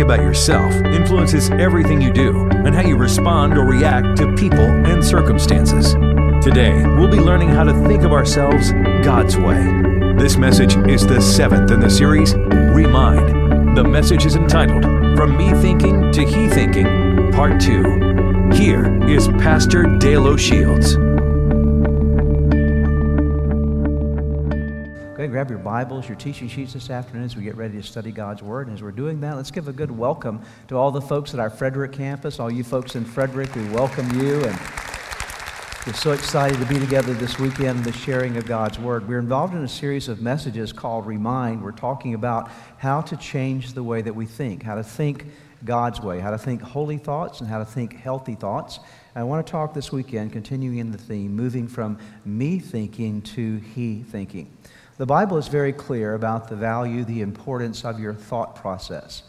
think about yourself influences everything you do and how you respond or react to people and circumstances. Today, we'll be learning how to think of ourselves God's way. This message is the seventh in the series, Remind. The message is entitled From Me Thinking to He Thinking, Part 2. Here is Pastor Dale O'Shields. Grab your Bibles, your teaching sheets this afternoon as we get ready to study God's Word. And as we're doing that, let's give a good welcome to all the folks at our Frederick campus, all you folks in Frederick. We welcome you and we're so excited to be together this weekend the sharing of God's Word. We're involved in a series of messages called Remind. We're talking about how to change the way that we think, how to think God's way, how to think holy thoughts, and how to think healthy thoughts. I want to talk this weekend, continuing in the theme, moving from me thinking to he thinking. The Bible is very clear about the value, the importance of your thought process.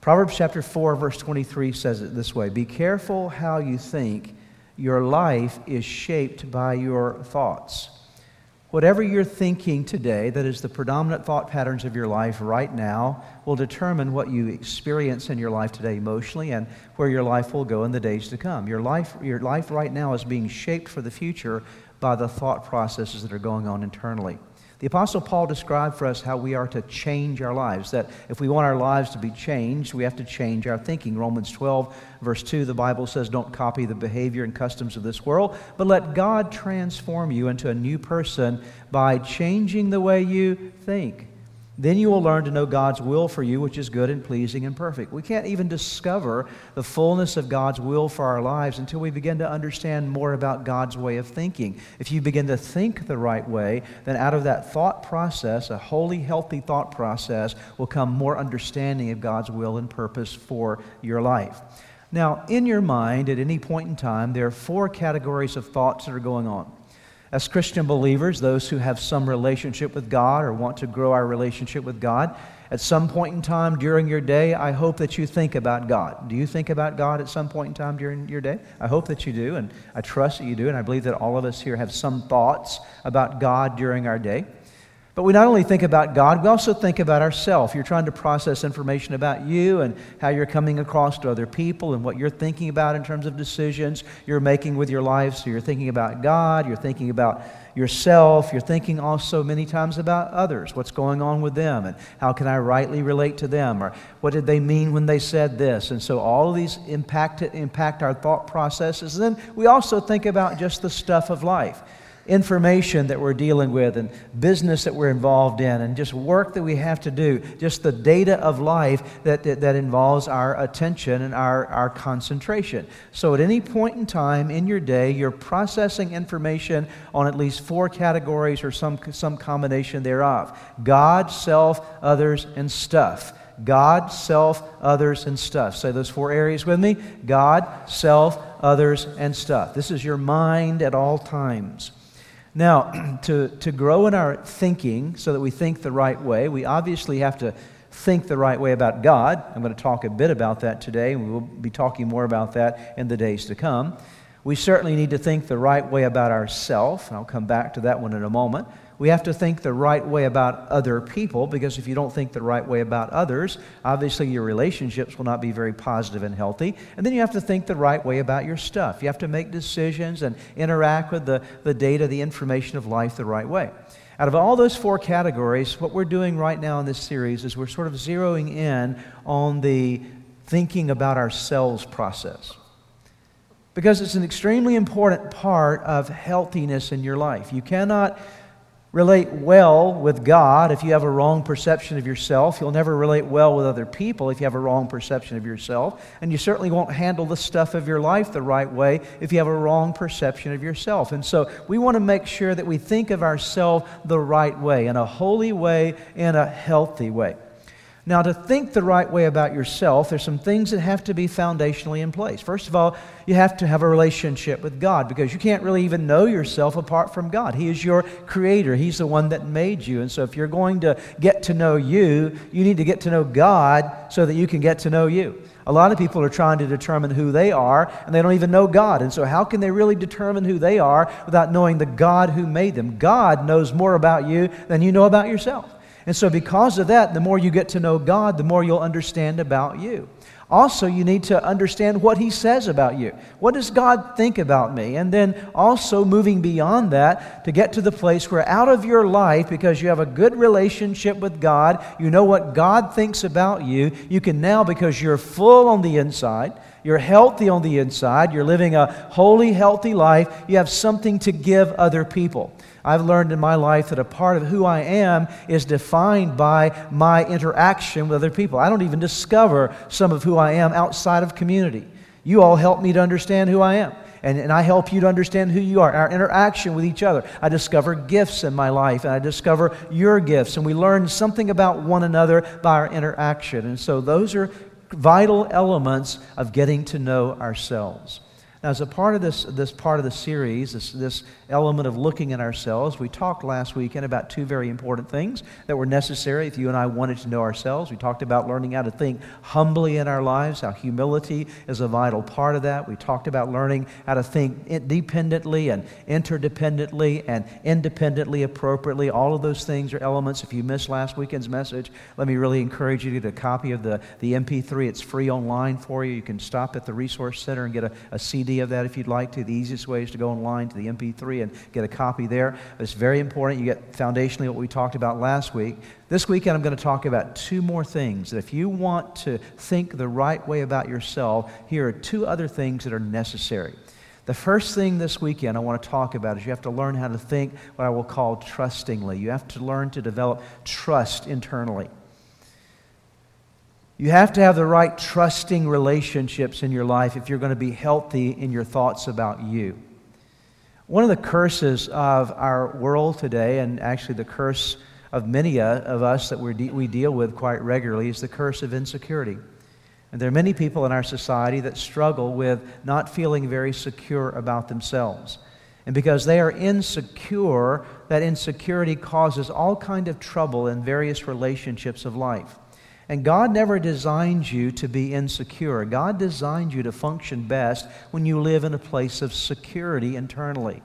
Proverbs chapter 4, verse 23 says it this way Be careful how you think. Your life is shaped by your thoughts. Whatever you're thinking today, that is the predominant thought patterns of your life right now, will determine what you experience in your life today emotionally and where your life will go in the days to come. Your life, your life right now is being shaped for the future by the thought processes that are going on internally. The Apostle Paul described for us how we are to change our lives, that if we want our lives to be changed, we have to change our thinking. Romans 12, verse 2, the Bible says, Don't copy the behavior and customs of this world, but let God transform you into a new person by changing the way you think. Then you will learn to know God's will for you, which is good and pleasing and perfect. We can't even discover the fullness of God's will for our lives until we begin to understand more about God's way of thinking. If you begin to think the right way, then out of that thought process, a holy, healthy thought process, will come more understanding of God's will and purpose for your life. Now, in your mind, at any point in time, there are four categories of thoughts that are going on. As Christian believers, those who have some relationship with God or want to grow our relationship with God, at some point in time during your day, I hope that you think about God. Do you think about God at some point in time during your day? I hope that you do, and I trust that you do, and I believe that all of us here have some thoughts about God during our day. But we not only think about God, we also think about ourselves. You're trying to process information about you and how you're coming across to other people and what you're thinking about in terms of decisions you're making with your life. So you're thinking about God, you're thinking about yourself, you're thinking also many times about others, what's going on with them, and how can I rightly relate to them, or what did they mean when they said this. And so all of these impact, impact our thought processes. And then we also think about just the stuff of life information that we're dealing with and business that we're involved in and just work that we have to do, just the data of life that, that, that, involves our attention and our, our concentration. So at any point in time in your day, you're processing information on at least four categories or some, some combination thereof God, self, others, and stuff. God, self, others, and stuff. Say those four areas with me God, self, others, and stuff. This is your mind at all times. Now, to, to grow in our thinking so that we think the right way, we obviously have to think the right way about God. I'm going to talk a bit about that today, and we will be talking more about that in the days to come. We certainly need to think the right way about ourselves, and I'll come back to that one in a moment. We have to think the right way about other people because if you don't think the right way about others, obviously your relationships will not be very positive and healthy. And then you have to think the right way about your stuff. You have to make decisions and interact with the, the data, the information of life the right way. Out of all those four categories, what we're doing right now in this series is we're sort of zeroing in on the thinking about ourselves process because it's an extremely important part of healthiness in your life. You cannot relate well with God if you have a wrong perception of yourself. You'll never relate well with other people if you have a wrong perception of yourself. And you certainly won't handle the stuff of your life the right way if you have a wrong perception of yourself. And so we want to make sure that we think of ourselves the right way, in a holy way, in a healthy way. Now, to think the right way about yourself, there's some things that have to be foundationally in place. First of all, you have to have a relationship with God because you can't really even know yourself apart from God. He is your creator, He's the one that made you. And so, if you're going to get to know you, you need to get to know God so that you can get to know you. A lot of people are trying to determine who they are, and they don't even know God. And so, how can they really determine who they are without knowing the God who made them? God knows more about you than you know about yourself. And so, because of that, the more you get to know God, the more you'll understand about you. Also, you need to understand what He says about you. What does God think about me? And then also moving beyond that to get to the place where out of your life, because you have a good relationship with God, you know what God thinks about you, you can now, because you're full on the inside, you're healthy on the inside, you're living a holy, healthy life, you have something to give other people. I've learned in my life that a part of who I am is defined by my interaction with other people. I don't even discover some of who I am outside of community. You all help me to understand who I am. And, and I help you to understand who you are. Our interaction with each other. I discover gifts in my life, and I discover your gifts, and we learn something about one another by our interaction. And so, those are vital elements of getting to know ourselves. Now, as a part of this, this part of the series, this, this element of looking at ourselves, we talked last weekend about two very important things that were necessary if you and I wanted to know ourselves. We talked about learning how to think humbly in our lives, how humility is a vital part of that. We talked about learning how to think dependently and interdependently and independently appropriately. All of those things are elements. If you missed last weekend's message, let me really encourage you to get a copy of the, the MP3. It's free online for you. You can stop at the Resource Center and get a, a CD CD of that if you'd like to. The easiest way is to go online to the MP3 and get a copy there. But it's very important. You get foundationally what we talked about last week. This weekend, I'm going to talk about two more things that if you want to think the right way about yourself, here are two other things that are necessary. The first thing this weekend I want to talk about is you have to learn how to think what I will call trustingly. You have to learn to develop trust internally. You have to have the right trusting relationships in your life if you're going to be healthy in your thoughts about you. One of the curses of our world today, and actually the curse of many uh, of us that we deal with quite regularly, is the curse of insecurity. And there are many people in our society that struggle with not feeling very secure about themselves. And because they are insecure, that insecurity causes all kind of trouble in various relationships of life. And God never designed you to be insecure. God designed you to function best when you live in a place of security internally.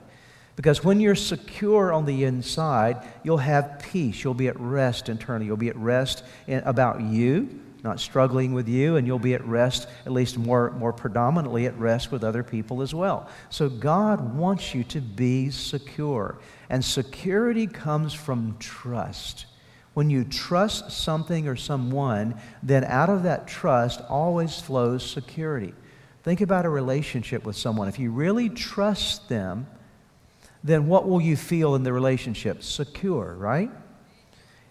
Because when you're secure on the inside, you'll have peace. You'll be at rest internally. You'll be at rest in, about you, not struggling with you, and you'll be at rest, at least more, more predominantly at rest with other people as well. So God wants you to be secure. And security comes from trust. When you trust something or someone, then out of that trust always flows security. Think about a relationship with someone. If you really trust them, then what will you feel in the relationship? Secure, right?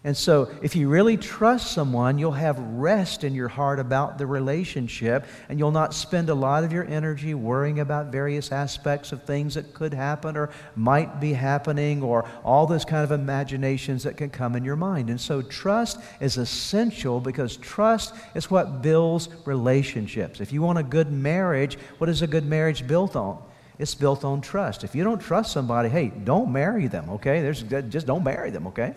And so, if you really trust someone, you'll have rest in your heart about the relationship, and you'll not spend a lot of your energy worrying about various aspects of things that could happen or might be happening, or all those kind of imaginations that can come in your mind. And so, trust is essential because trust is what builds relationships. If you want a good marriage, what is a good marriage built on? It's built on trust. If you don't trust somebody, hey, don't marry them, okay? There's, just don't marry them, okay?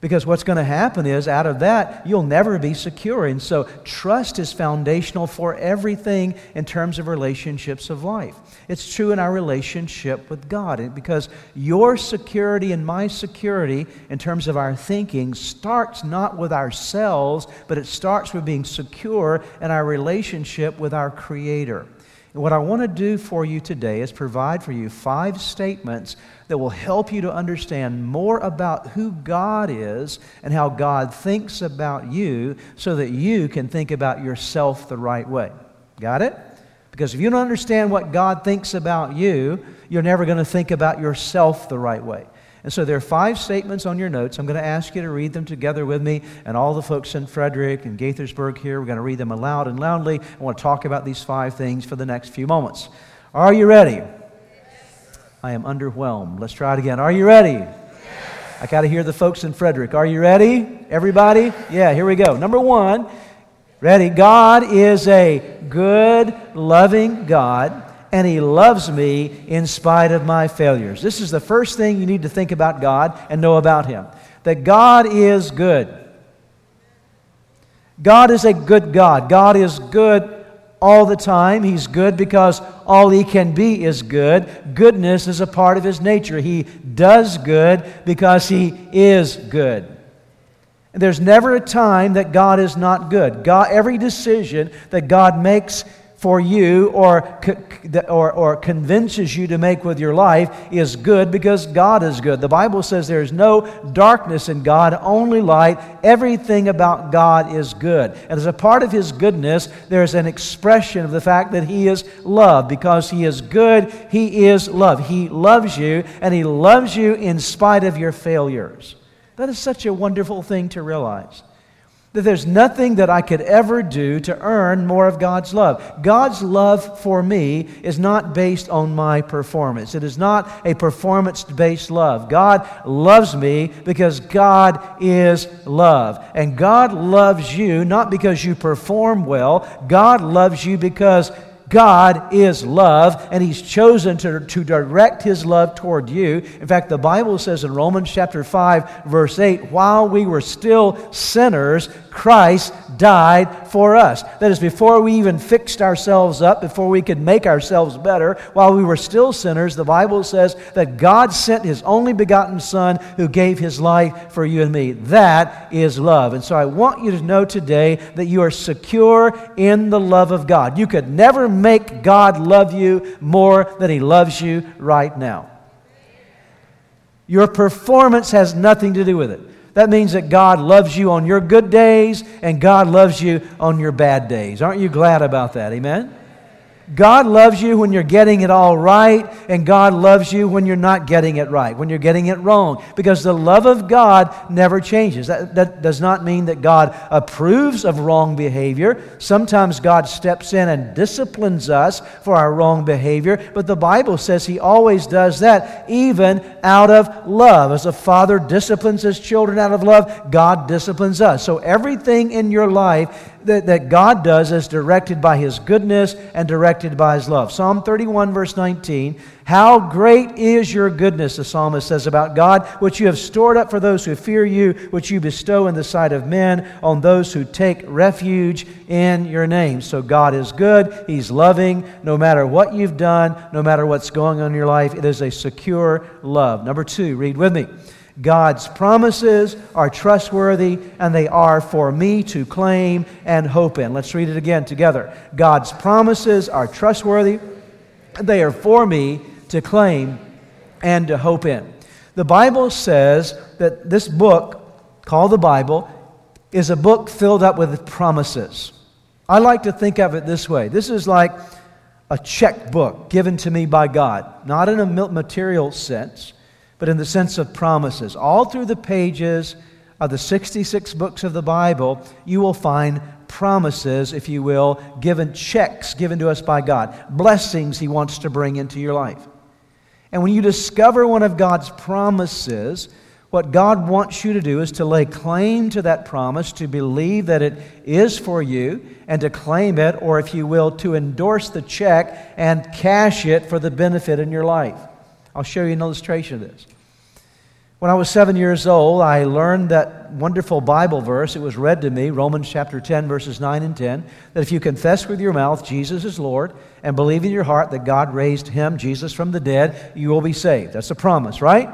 Because what's going to happen is, out of that, you'll never be secure. And so, trust is foundational for everything in terms of relationships of life. It's true in our relationship with God. Because your security and my security, in terms of our thinking, starts not with ourselves, but it starts with being secure in our relationship with our Creator. And what I want to do for you today is provide for you five statements that will help you to understand more about who God is and how God thinks about you so that you can think about yourself the right way. Got it? Because if you don't understand what God thinks about you, you're never going to think about yourself the right way. And so there are five statements on your notes. I'm going to ask you to read them together with me and all the folks in Frederick and Gaithersburg here. We're going to read them aloud and loudly. I want to talk about these five things for the next few moments. Are you ready? I am underwhelmed. Let's try it again. Are you ready? I got to hear the folks in Frederick. Are you ready? Everybody? Yeah, here we go. Number one, ready? God is a good, loving God and He loves me in spite of my failures. This is the first thing you need to think about God and know about Him that God is good. God is a good God. God is good all the time. He's good because all He can be is good. Goodness is a part of His nature. He does good because He is good. There's never a time that God is not good. God, every decision that God makes for you or, or, or convinces you to make with your life is good because God is good. The Bible says there is no darkness in God, only light. Everything about God is good. And as a part of His goodness, there's an expression of the fact that He is love. Because He is good, He is love. He loves you, and He loves you in spite of your failures. That is such a wonderful thing to realize that there's nothing that I could ever do to earn more of God's love. God's love for me is not based on my performance. It is not a performance based love. God loves me because God is love. And God loves you not because you perform well, God loves you because God is love, and He's chosen to, to direct His love toward you. In fact, the Bible says in Romans chapter 5, verse 8, while we were still sinners, Christ died for us. That is, before we even fixed ourselves up, before we could make ourselves better, while we were still sinners, the Bible says that God sent His only begotten Son who gave His life for you and me. That is love. And so I want you to know today that you are secure in the love of God. You could never make God love you more than He loves you right now. Your performance has nothing to do with it. That means that God loves you on your good days and God loves you on your bad days. Aren't you glad about that? Amen? God loves you when you're getting it all right, and God loves you when you're not getting it right, when you're getting it wrong, because the love of God never changes. That, that does not mean that God approves of wrong behavior. Sometimes God steps in and disciplines us for our wrong behavior, but the Bible says He always does that, even out of love. As a father disciplines his children out of love, God disciplines us. So everything in your life that, that God does is directed by His goodness and directed by His love. Psalm 31, verse 19 How great is your goodness, the psalmist says about God, which you have stored up for those who fear you, which you bestow in the sight of men, on those who take refuge in your name. So God is good, He's loving, no matter what you've done, no matter what's going on in your life, it is a secure love. Number two, read with me. God's promises are trustworthy and they are for me to claim and hope in. Let's read it again together. God's promises are trustworthy and they are for me to claim and to hope in. The Bible says that this book, called the Bible, is a book filled up with promises. I like to think of it this way this is like a checkbook given to me by God, not in a material sense but in the sense of promises. All through the pages of the 66 books of the Bible, you will find promises, if you will, given checks given to us by God, blessings He wants to bring into your life. And when you discover one of God's promises, what God wants you to do is to lay claim to that promise, to believe that it is for you, and to claim it, or if you will, to endorse the check and cash it for the benefit in your life. I'll show you an illustration of this. When I was seven years old, I learned that wonderful Bible verse. It was read to me, Romans chapter 10, verses 9 and 10, that if you confess with your mouth Jesus is Lord and believe in your heart that God raised him, Jesus, from the dead, you will be saved. That's a promise, right?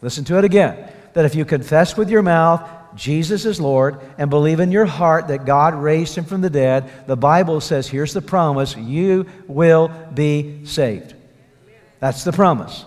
Listen to it again. That if you confess with your mouth Jesus is Lord and believe in your heart that God raised him from the dead, the Bible says, here's the promise, you will be saved. That's the promise.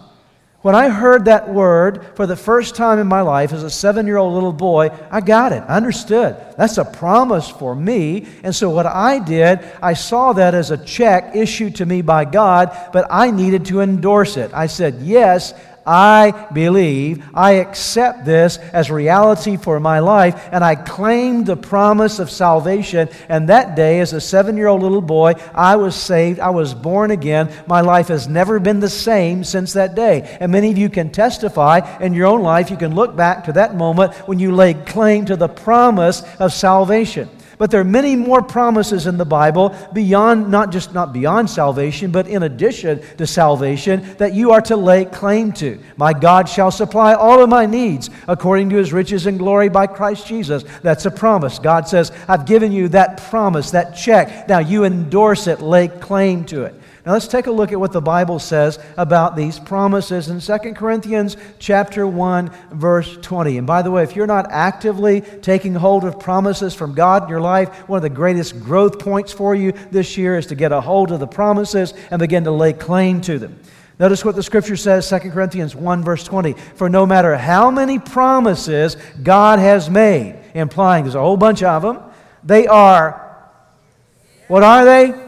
When I heard that word for the first time in my life as a seven year old little boy, I got it. I understood. That's a promise for me. And so, what I did, I saw that as a check issued to me by God, but I needed to endorse it. I said, Yes, I believe, I accept this as reality for my life, and I claim the promise of salvation. And that day, as a seven year old little boy, I was saved. I was born again. My life has never been the same since that day. And many of you can testify in your own life. You can look back to that moment when you laid claim to the promise of salvation. But there are many more promises in the Bible beyond, not just not beyond salvation, but in addition to salvation that you are to lay claim to. My God shall supply all of my needs according to his riches and glory by Christ Jesus. That's a promise. God says, I've given you that promise, that check. Now you endorse it, lay claim to it. Now let's take a look at what the Bible says about these promises in 2 Corinthians chapter 1 verse 20. And by the way, if you're not actively taking hold of promises from God in your life, one of the greatest growth points for you this year is to get a hold of the promises and begin to lay claim to them. Notice what the scripture says, 2 Corinthians 1, verse 20. For no matter how many promises God has made, implying there's a whole bunch of them, they are, what are they?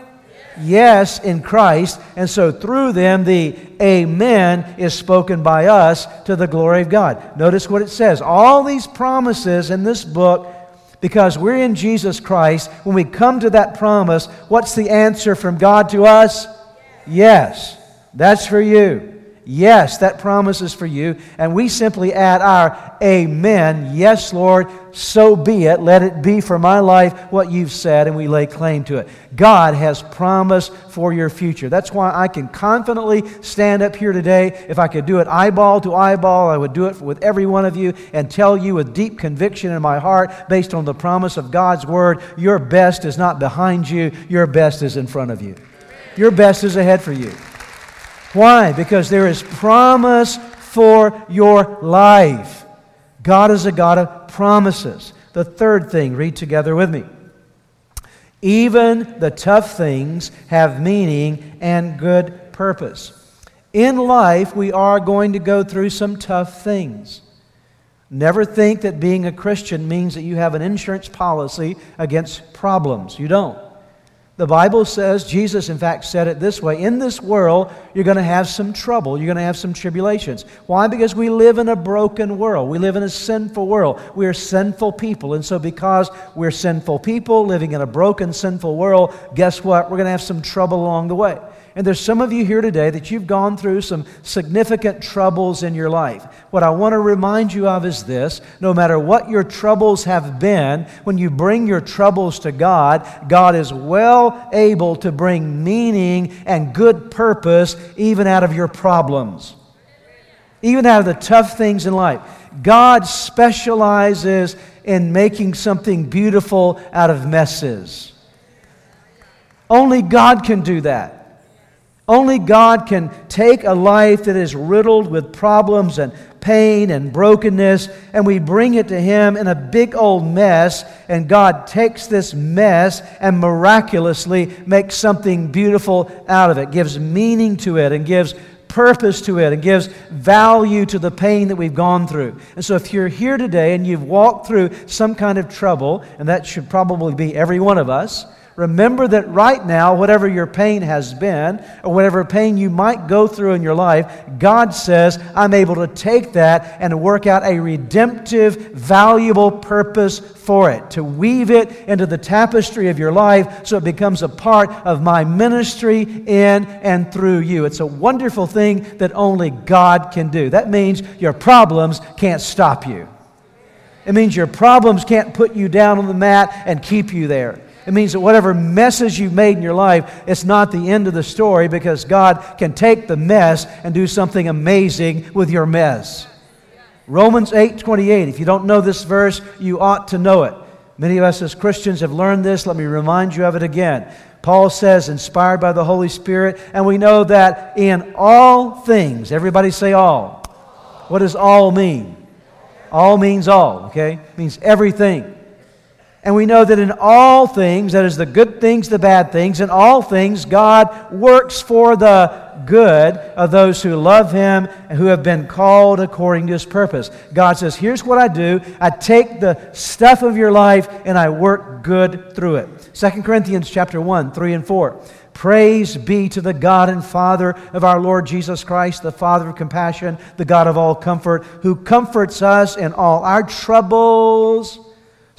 Yes, in Christ. And so through them, the Amen is spoken by us to the glory of God. Notice what it says. All these promises in this book, because we're in Jesus Christ, when we come to that promise, what's the answer from God to us? Yes. That's for you. Yes, that promise is for you. And we simply add our Amen. Yes, Lord, so be it. Let it be for my life what you've said, and we lay claim to it. God has promised for your future. That's why I can confidently stand up here today. If I could do it eyeball to eyeball, I would do it with every one of you and tell you with deep conviction in my heart, based on the promise of God's word, your best is not behind you, your best is in front of you. Your best is ahead for you. Why? Because there is promise for your life. God is a God of promises. The third thing, read together with me. Even the tough things have meaning and good purpose. In life, we are going to go through some tough things. Never think that being a Christian means that you have an insurance policy against problems. You don't. The Bible says, Jesus, in fact, said it this way In this world, you're going to have some trouble. You're going to have some tribulations. Why? Because we live in a broken world. We live in a sinful world. We are sinful people. And so, because we're sinful people living in a broken, sinful world, guess what? We're going to have some trouble along the way. And there's some of you here today that you've gone through some significant troubles in your life. What I want to remind you of is this no matter what your troubles have been, when you bring your troubles to God, God is well able to bring meaning and good purpose even out of your problems, even out of the tough things in life. God specializes in making something beautiful out of messes. Only God can do that. Only God can take a life that is riddled with problems and pain and brokenness, and we bring it to Him in a big old mess, and God takes this mess and miraculously makes something beautiful out of it, gives meaning to it, and gives purpose to it and gives value to the pain that we've gone through. And so, if you're here today and you've walked through some kind of trouble, and that should probably be every one of us, Remember that right now, whatever your pain has been, or whatever pain you might go through in your life, God says, I'm able to take that and work out a redemptive, valuable purpose for it, to weave it into the tapestry of your life so it becomes a part of my ministry in and through you. It's a wonderful thing that only God can do. That means your problems can't stop you. It means your problems can't put you down on the mat and keep you there. It means that whatever messes you've made in your life, it's not the end of the story because God can take the mess and do something amazing with your mess. Romans 8 28. If you don't know this verse, you ought to know it. Many of us as Christians have learned this. Let me remind you of it again. Paul says, inspired by the Holy Spirit, and we know that in all things, everybody say all. What does all mean? All means all, okay? It means everything. And we know that in all things, that is the good things, the bad things, in all things, God works for the good of those who love Him and who have been called according to His purpose. God says, Here's what I do I take the stuff of your life and I work good through it. 2 Corinthians chapter 1, 3 and 4. Praise be to the God and Father of our Lord Jesus Christ, the Father of compassion, the God of all comfort, who comforts us in all our troubles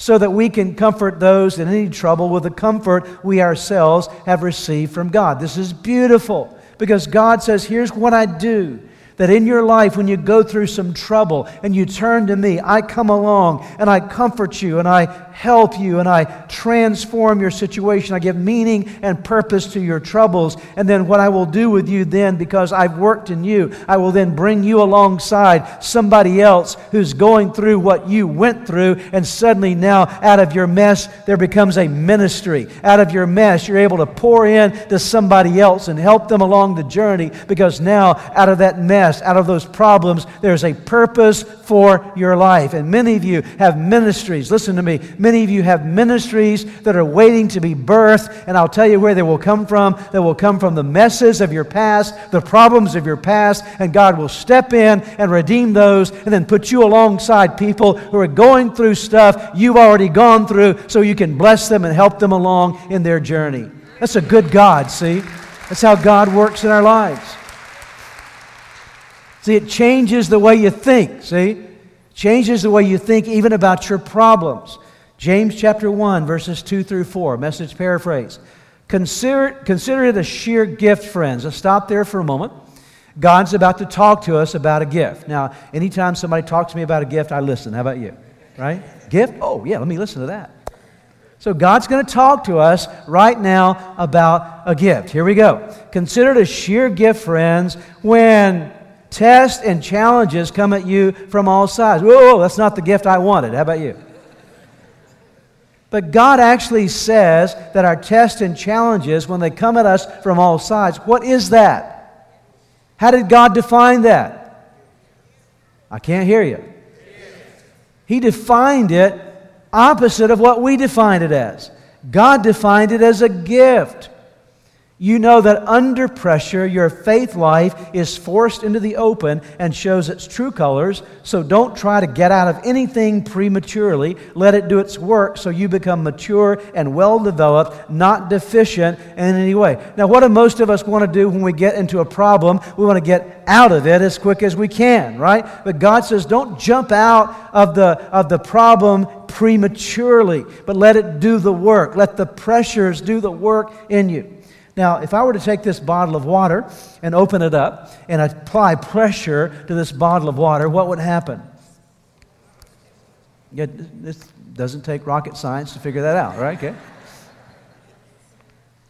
so that we can comfort those in any trouble with the comfort we ourselves have received from God. This is beautiful because God says, Here's what I do that in your life, when you go through some trouble and you turn to me, I come along and I comfort you and I help you and I transform your situation. I give meaning and purpose to your troubles. And then what I will do with you then, because I've worked in you, I will then bring you alongside somebody else who's going through what you went through. And suddenly now, out of your mess, there becomes a ministry. Out of your mess, you're able to pour in to somebody else and help them along the journey because now, out of that mess, out of those problems, there's a purpose for your life. And many of you have ministries. Listen to me. Many Many of you have ministries that are waiting to be birthed, and I'll tell you where they will come from. They will come from the messes of your past, the problems of your past, and God will step in and redeem those and then put you alongside people who are going through stuff you've already gone through so you can bless them and help them along in their journey. That's a good God, see? That's how God works in our lives. See, it changes the way you think, see? Changes the way you think even about your problems. James chapter 1, verses 2 through 4, message paraphrase. Consider, consider it a sheer gift, friends. Let's stop there for a moment. God's about to talk to us about a gift. Now, anytime somebody talks to me about a gift, I listen. How about you? Right? Gift? Oh, yeah, let me listen to that. So, God's going to talk to us right now about a gift. Here we go. Consider it a sheer gift, friends, when tests and challenges come at you from all sides. Whoa, that's not the gift I wanted. How about you? But God actually says that our tests and challenges, when they come at us from all sides, what is that? How did God define that? I can't hear you. He defined it opposite of what we defined it as. God defined it as a gift you know that under pressure, your faith life is forced into the open and shows its true colors. So don't try to get out of anything prematurely. Let it do its work so you become mature and well developed, not deficient in any way. Now, what do most of us want to do when we get into a problem? We want to get out of it as quick as we can, right? But God says, don't jump out of the, of the problem prematurely, but let it do the work. Let the pressures do the work in you. Now, if I were to take this bottle of water and open it up and apply pressure to this bottle of water, what would happen? This doesn't take rocket science to figure that out, right? Okay.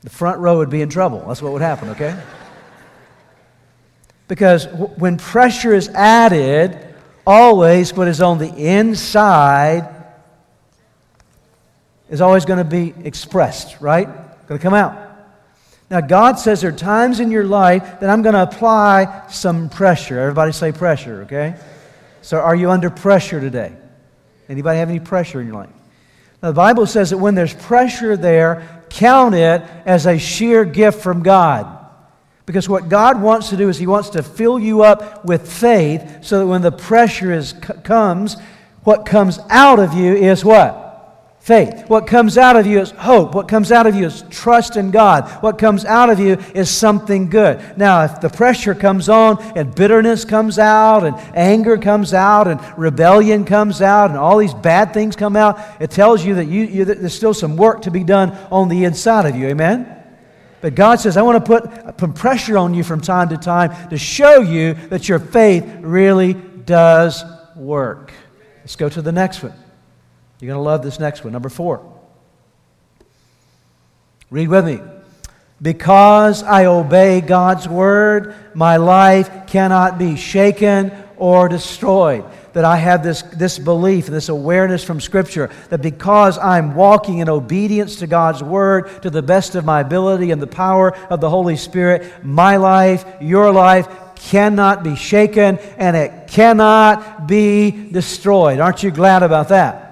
The front row would be in trouble. That's what would happen, okay? Because when pressure is added, always what is on the inside is always going to be expressed, right? Going to come out. Now, God says there are times in your life that I'm going to apply some pressure. Everybody say pressure, okay? So, are you under pressure today? Anybody have any pressure in your life? Now, the Bible says that when there's pressure there, count it as a sheer gift from God. Because what God wants to do is He wants to fill you up with faith so that when the pressure is, comes, what comes out of you is what? Faith. What comes out of you is hope. What comes out of you is trust in God. What comes out of you is something good. Now, if the pressure comes on and bitterness comes out and anger comes out and rebellion comes out and all these bad things come out, it tells you that you, you, there's still some work to be done on the inside of you. Amen? But God says, I want to put pressure on you from time to time to show you that your faith really does work. Let's go to the next one. You're going to love this next one. Number four. Read with me. Because I obey God's word, my life cannot be shaken or destroyed. That I have this, this belief, this awareness from Scripture, that because I'm walking in obedience to God's Word to the best of my ability and the power of the Holy Spirit, my life, your life, cannot be shaken and it cannot be destroyed. Aren't you glad about that?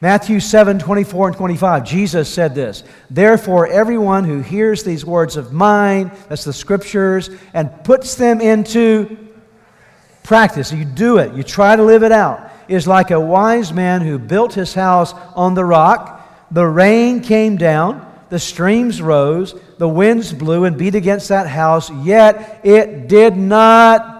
Matthew 7 24 and 25, Jesus said this Therefore, everyone who hears these words of mine, that's the scriptures, and puts them into practice, you do it, you try to live it out, is like a wise man who built his house on the rock. The rain came down, the streams rose, the winds blew and beat against that house, yet it did not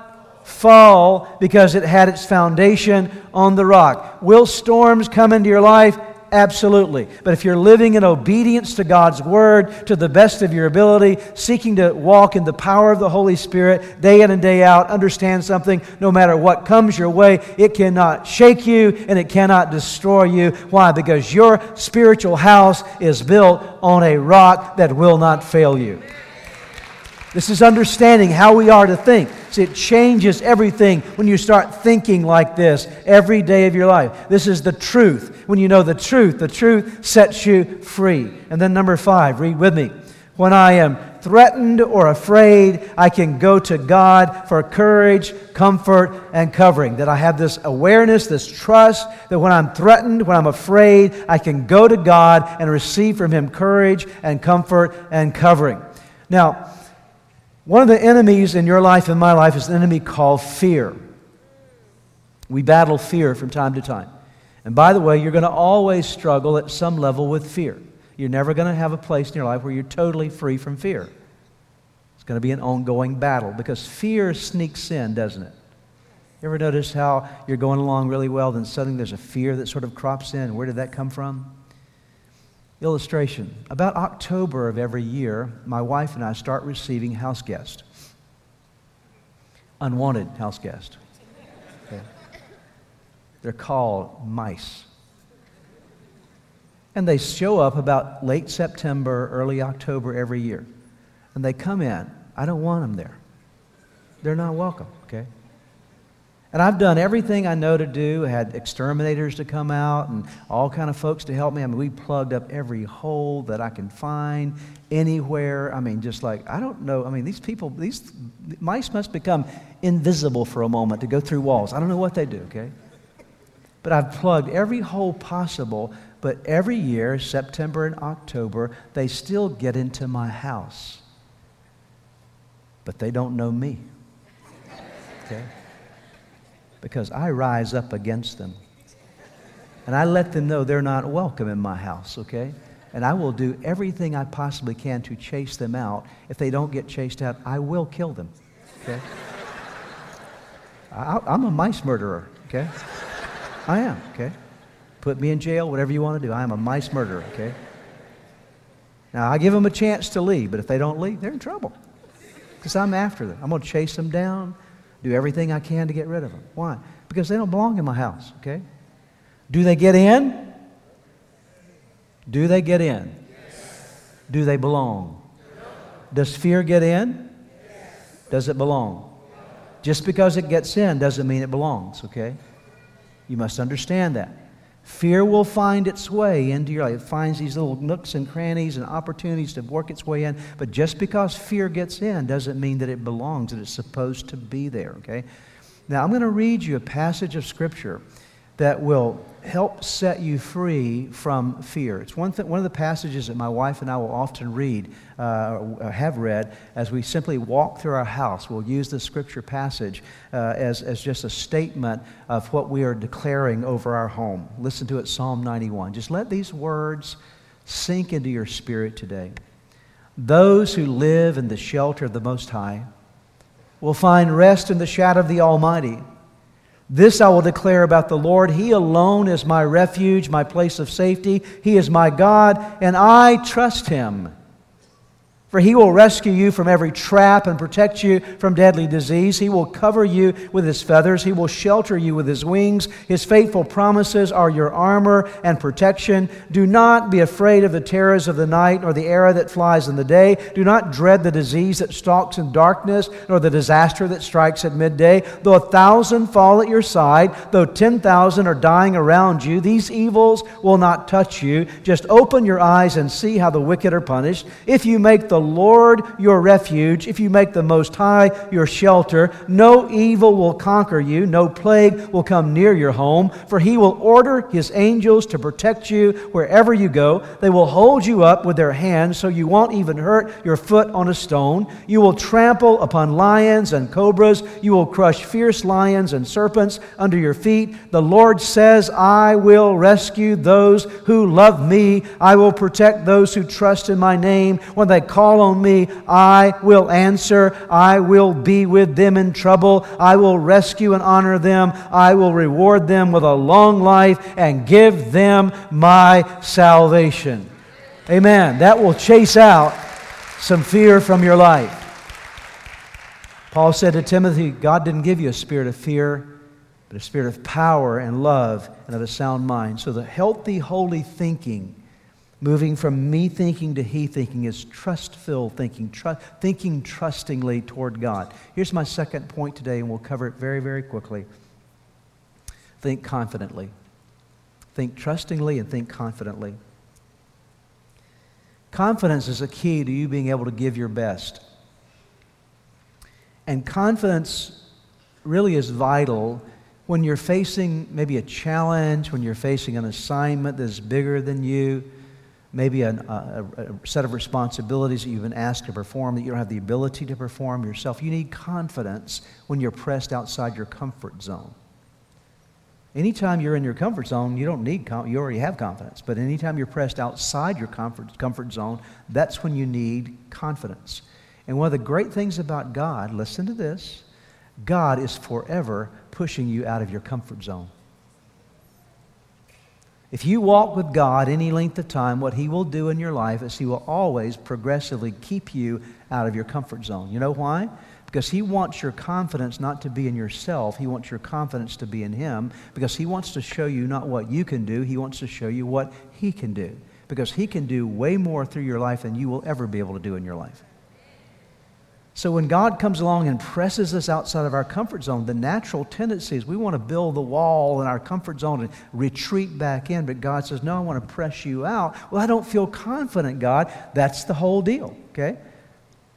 fall because it had its foundation on the rock. Will storms come into your life? Absolutely. But if you're living in obedience to God's word to the best of your ability, seeking to walk in the power of the Holy Spirit day in and day out, understand something, no matter what comes your way, it cannot shake you and it cannot destroy you. Why? Because your spiritual house is built on a rock that will not fail you. This is understanding how we are to think. See, it changes everything when you start thinking like this every day of your life. This is the truth. When you know the truth, the truth sets you free. And then, number five, read with me. When I am threatened or afraid, I can go to God for courage, comfort, and covering. That I have this awareness, this trust that when I'm threatened, when I'm afraid, I can go to God and receive from Him courage and comfort and covering. Now, one of the enemies in your life and my life is an enemy called fear. We battle fear from time to time. And by the way, you're going to always struggle at some level with fear. You're never going to have a place in your life where you're totally free from fear. It's going to be an ongoing battle because fear sneaks in, doesn't it? You ever notice how you're going along really well, then suddenly there's a fear that sort of crops in? Where did that come from? Illustration. About October of every year, my wife and I start receiving house guests. Unwanted house guests. Okay. They're called mice. And they show up about late September, early October every year. And they come in. I don't want them there. They're not welcome, okay? And I've done everything I know to do. I had exterminators to come out and all kind of folks to help me. I mean, we plugged up every hole that I can find anywhere. I mean, just like, I don't know. I mean, these people, these mice must become invisible for a moment to go through walls. I don't know what they do, okay? But I've plugged every hole possible. But every year, September and October, they still get into my house. But they don't know me. Okay? Because I rise up against them. And I let them know they're not welcome in my house, okay? And I will do everything I possibly can to chase them out. If they don't get chased out, I will kill them, okay? I, am a mice murderer, okay? I am, okay? Put me in jail, whatever you want to do. I am a mice murderer, okay? Now, I give them a chance to leave, but if they don't leave, they're in trouble because I'm after them. I'm going to chase them down do everything I can to get rid of them. Why? Because they don't belong in my house, okay? Do they get in? Do they get in? Yes. Do they belong? No. Does fear get in? Yes. Does it belong? No. Just because it gets in doesn't mean it belongs, okay? You must understand that. Fear will find its way into your life. It finds these little nooks and crannies and opportunities to work its way in. But just because fear gets in doesn't mean that it belongs, that it's supposed to be there, okay? Now, I'm going to read you a passage of Scripture that will help set you free from fear. It's one, th- one of the passages that my wife and I will often read, uh, have read, as we simply walk through our house. We'll use the scripture passage uh, as, as just a statement of what we are declaring over our home. Listen to it, Psalm 91. Just let these words sink into your spirit today. Those who live in the shelter of the Most High will find rest in the shadow of the Almighty. This I will declare about the Lord. He alone is my refuge, my place of safety. He is my God, and I trust him. For he will rescue you from every trap and protect you from deadly disease. He will cover you with his feathers. He will shelter you with his wings. His faithful promises are your armor and protection. Do not be afraid of the terrors of the night, nor the arrow that flies in the day. Do not dread the disease that stalks in darkness, nor the disaster that strikes at midday. Though a thousand fall at your side, though ten thousand are dying around you, these evils will not touch you. Just open your eyes and see how the wicked are punished. If you make the the Lord your refuge, if you make the Most High your shelter, no evil will conquer you, no plague will come near your home, for he will order his angels to protect you wherever you go. They will hold you up with their hands so you won't even hurt your foot on a stone. You will trample upon lions and cobras. You will crush fierce lions and serpents under your feet. The Lord says, I will rescue those who love me. I will protect those who trust in my name. When they call call on me, I will answer. I will be with them in trouble. I will rescue and honor them. I will reward them with a long life and give them my salvation. Amen. That will chase out some fear from your life. Paul said to Timothy, God didn't give you a spirit of fear, but a spirit of power and love and of a sound mind. So the healthy, holy thinking, moving from me thinking to he thinking, is trust filled thinking, tr- thinking trustingly toward God. Here's my second point today, and we'll cover it very, very quickly. Think confidently. Think trustingly and think confidently. Confidence is a key to you being able to give your best. And confidence really is vital when you're facing maybe a challenge, when you're facing an assignment that's bigger than you, maybe a, uh, a, a, set of responsibilities that you've been asked to perform that you don't have the ability to perform yourself. You need confidence when you're pressed outside your comfort zone. Anytime you're in your comfort zone, you don't need, you already have confidence. But anytime you're pressed outside your comfort, comfort zone, that's when you need confidence. And one of the great things about God, listen to this God is forever pushing you out of your comfort zone. If you walk with God any length of time, what He will do in your life is He will always progressively keep you out of your comfort zone. You know why? Because He wants your confidence not to be in yourself, He wants your confidence to be in Him, because He wants to show you not what you can do, He wants to show you what He can do. Because He can do way more through your life than you will ever be able to do in your life. So when God comes along and presses us outside of our comfort zone, the natural tendency is we want to build the wall in our comfort zone and retreat back in. But God says, No, I want to press you out. Well, I don't feel confident, God. That's the whole deal, okay?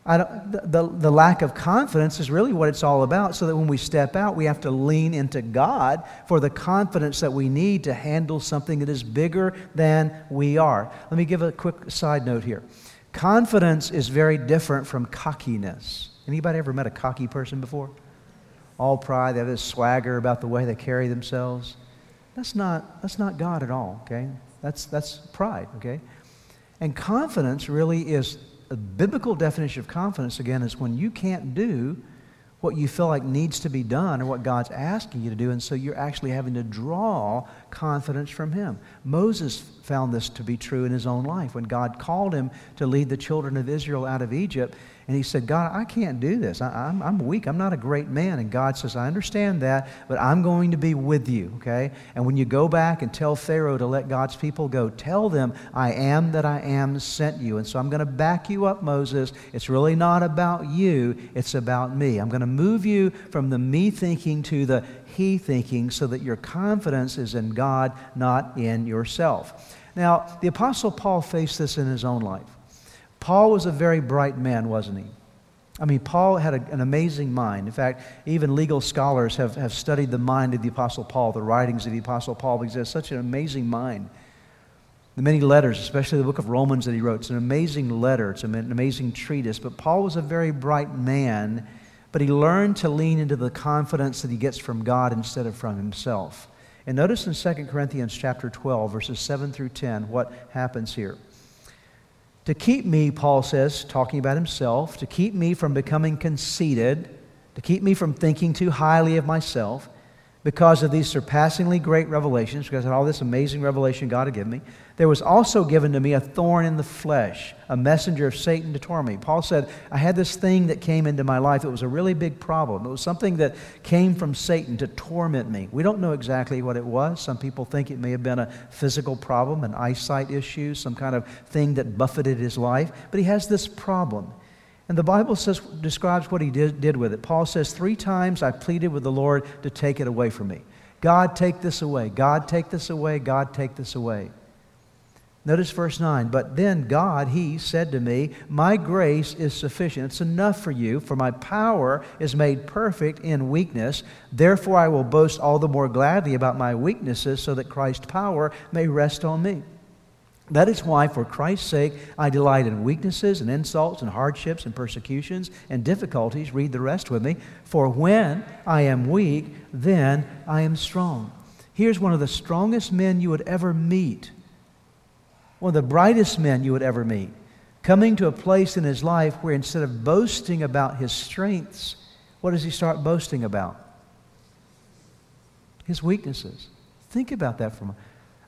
the, the, the lack of confidence is really what it's all about, so that when we step out, we have to lean into God for the confidence that we need to handle something that is bigger than we are. Let me give a quick side note here. Confidence is very different from cockiness. Anybody ever met a cocky person before? All pride, they have this swagger about the way they carry themselves. That's not, that's not God at all, okay? That's, that's pride, okay? And confidence really is a biblical definition of confidence, again, is when you can't do what you feel like needs to be done or what God's asking you to do, and so you're actually having to draw confidence from Him. Moses found this to be true in his own life. When God called him to lead the children of Israel out of Egypt, and he said, God, I can't do this. I, am I'm, I'm weak. I'm not a great man. And God says, I understand that, but I'm going to be with you, okay? And when you go back and tell Pharaoh to let God's people go, tell them, I am that I am sent you. And so I'm going to back you up, Moses. It's really not about you, it's about me. I'm going to move you from the me thinking to the he thinking so that your confidence is in God, not in yourself. Now, the Apostle Paul faced this in his own life. Paul was a very bright man, wasn't he? I mean, Paul had a, an amazing mind. In fact, even legal scholars have, have studied the mind of the Apostle Paul, the writings of the Apostle Paul, because he has such an amazing mind. The many letters, especially the book of Romans that he wrote, it's an amazing letter, it's an amazing treatise. But Paul was a very bright man, but he learned to lean into the confidence that he gets from God instead of from himself. And notice in 2 Corinthians chapter 12, verses 7 through 10, what happens here. To keep me, Paul says, talking about himself, to keep me from becoming conceited, to keep me from thinking too highly of myself, because of these surpassingly great revelations, because of all this amazing revelation God had given me, there was also given to me a thorn in the flesh, a messenger of Satan to torment me. Paul said, I had this thing that came into my life. It was a really big problem. It was something that came from Satan to torment me. We don't know exactly what it was. Some people think it may have been a physical problem, an eyesight issue, some kind of thing that buffeted his life. But he has this problem. And the Bible says, describes what he did, did with it. Paul says, Three times I pleaded with the Lord to take it away from me. God, take this away. God, take this away. God, take this away. Notice verse 9. But then God, He said to me, My grace is sufficient. It's enough for you, for my power is made perfect in weakness. Therefore, I will boast all the more gladly about my weaknesses, so that Christ's power may rest on me. That is why, for Christ's sake, I delight in weaknesses and insults and hardships and persecutions and difficulties. Read the rest with me. For when I am weak, then I am strong. Here's one of the strongest men you would ever meet one of the brightest men you would ever meet. Coming to a place in his life where instead of boasting about his strengths, what does he start boasting about? His weaknesses. Think about that for a moment.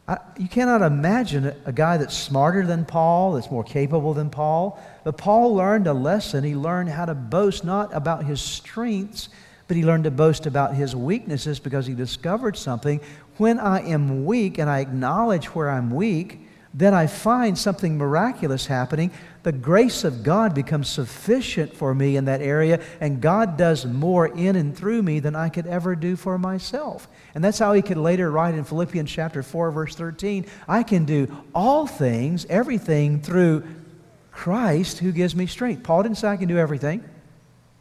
I, you cannot imagine a, a guy that's smarter than Paul, that's more capable than Paul. But Paul learned a lesson. He learned how to boast not about his strengths, but he learned to boast about his weaknesses because he discovered something. When I am weak and I acknowledge where I'm weak, then I find something miraculous happening. The grace of God becomes sufficient for me in that area, and God does more in and through me than I could ever do for myself. And that's how he could later write in Philippians chapter 4, verse 13 I can do all things, everything through Christ who gives me strength. Paul didn't say I can do everything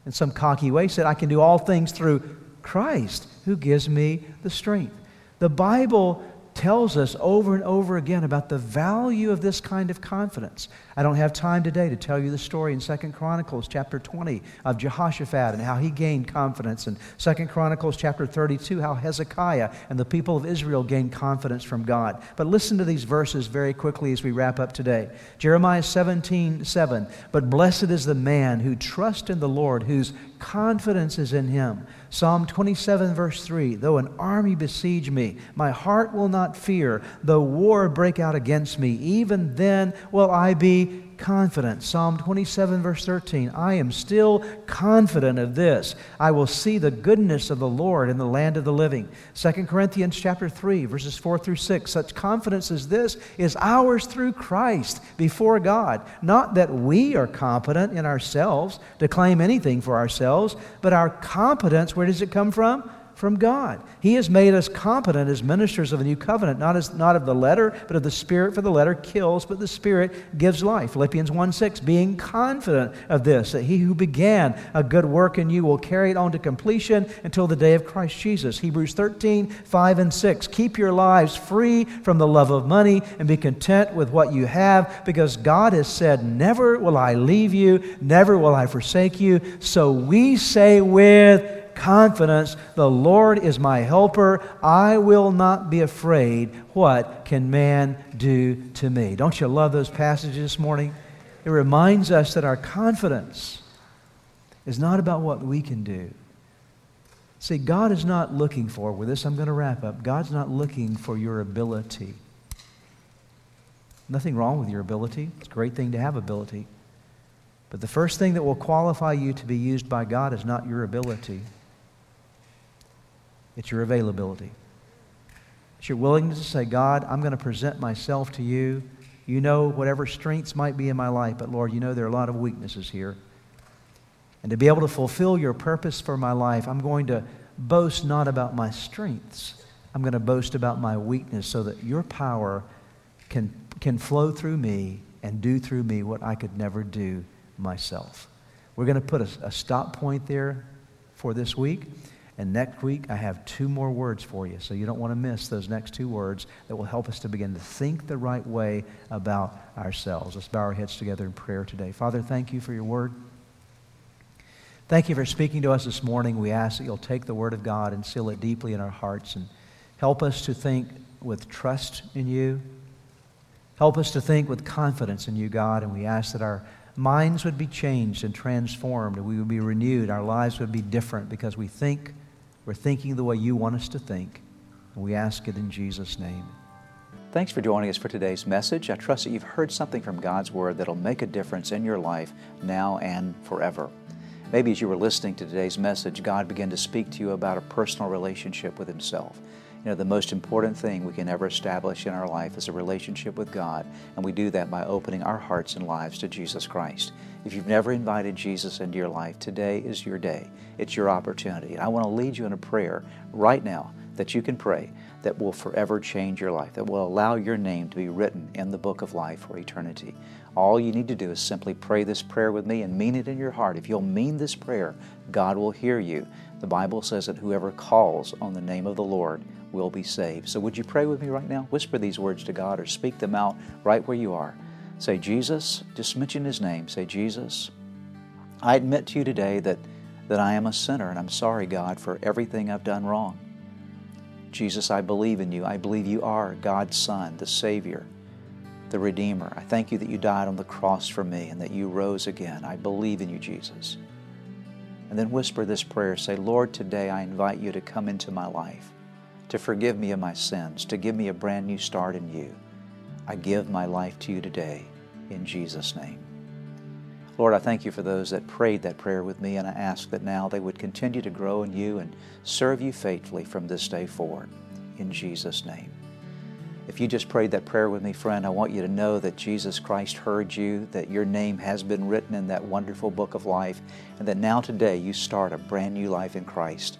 in some cocky way, said I can do all things through Christ who gives me the strength. The Bible tells us over and over again about the value of this kind of confidence. I don't have time today to tell you the story in Second Chronicles chapter 20 of Jehoshaphat and how he gained confidence, and Second Chronicles chapter 32, how Hezekiah and the people of Israel gained confidence from God. But listen to these verses very quickly as we wrap up today. Jeremiah 17, 7. But blessed is the man who trusts in the Lord, whose confidence is in him. Psalm 27, verse 3 Though an army besiege me, my heart will not fear. Though war break out against me, even then will I be confident. Psalm 27, verse 13 I am still confident of this. I will see the goodness of the Lord in the land of the living. 2 Corinthians chapter 3, verses 4 through 6. Such confidence as this is ours through Christ before God. Not that we are competent in ourselves to claim anything for ourselves, but our competence, where does it come from? From God. He has made us competent as ministers of the new covenant, not, as, not of the letter, but of the Spirit, for the letter kills, but the Spirit gives life. Philippians 1 6, being confident of this, that he who began a good work in you will carry it on to completion until the day of Christ Jesus. Hebrews 13 5 and 6, keep your lives free from the love of money and be content with what you have, because God has said, Never will I leave you, never will I forsake you. So we say with confidence the Lord is my helper. I will not be afraid. What can man do to me? Don't you love those passages this morning? It reminds us that our confidence is not about what we can do. See, God is not looking for, with this I'm going to wrap up, God's not looking for your ability. Nothing wrong with your ability. It's a great thing to have ability. But the first thing that will qualify you to be used by God is not your ability. It's your availability. It's your willingness to say, God, I'm going to present myself to you. You know whatever strengths might be in my life, but Lord, you know there are a lot of weaknesses here. And to be able to fulfill your purpose for my life, I'm going to boast not about my strengths. I'm going to boast about my weakness so that your power can, can flow through me and do through me what I could never do myself. We're going to put a, a stop point there for this week. And next week, I have two more words for you. So you don't want to miss those next two words that will help us to begin to think the right way about ourselves. Let's bow our heads together in prayer today. Father, thank you for your word. Thank you for speaking to us this morning. We ask that you'll take the word of God and seal it deeply in our hearts and help us to think with trust in you. Help us to think with confidence in you, God. And we ask that our minds would be changed and transformed, and we would be renewed. Our lives would be different because we think we're thinking the way you want us to think. And we ask it in Jesus' name. Thanks for joining us for today's message. I trust that you've heard something from God's Word that'll make a difference in your life now and forever. Maybe as you were listening to today's message, God began to speak to you about a personal relationship with Himself. You know, the most important thing we can ever establish in our life is a relationship with God, and we do that by opening our hearts and lives to Jesus Christ. If you've never invited Jesus into your life, today is your day. It's your opportunity. I want to lead you in a prayer right now that you can pray that will forever change your life, that will allow your name to be written in the book of life for eternity. All you need to do is simply pray this prayer with me and mean it in your heart. If you'll mean this prayer, God will hear you. The Bible says that whoever calls on the name of the Lord will be saved. So would you pray with me right now? Whisper these words to God or speak them out right where you are. Say, Jesus, just mention His name. Say, Jesus, I admit to you today that, that I am a sinner and I'm sorry, God, for everything I've done wrong. Jesus, I believe in you. I believe you are God's Son, the Savior, the Redeemer. I thank you that you died on the cross for me and that you rose again. I believe in you, Jesus. And then whisper this prayer say, Lord, today I invite you to come into my life, to forgive me of my sins, to give me a brand new start in you. I give my life to you today in Jesus' name. Lord, I thank you for those that prayed that prayer with me, and I ask that now they would continue to grow in you and serve you faithfully from this day forward. In Jesus' name. If you just prayed that prayer with me, friend, I want you to know that Jesus Christ heard you, that your name has been written in that wonderful book of life, and that now today you start a brand new life in Christ.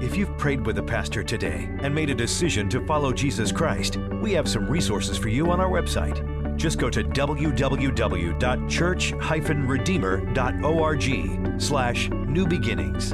If you've prayed with a pastor today and made a decision to follow Jesus Christ, we have some resources for you on our website. Just go to www.church-redeemer.org slash new beginnings.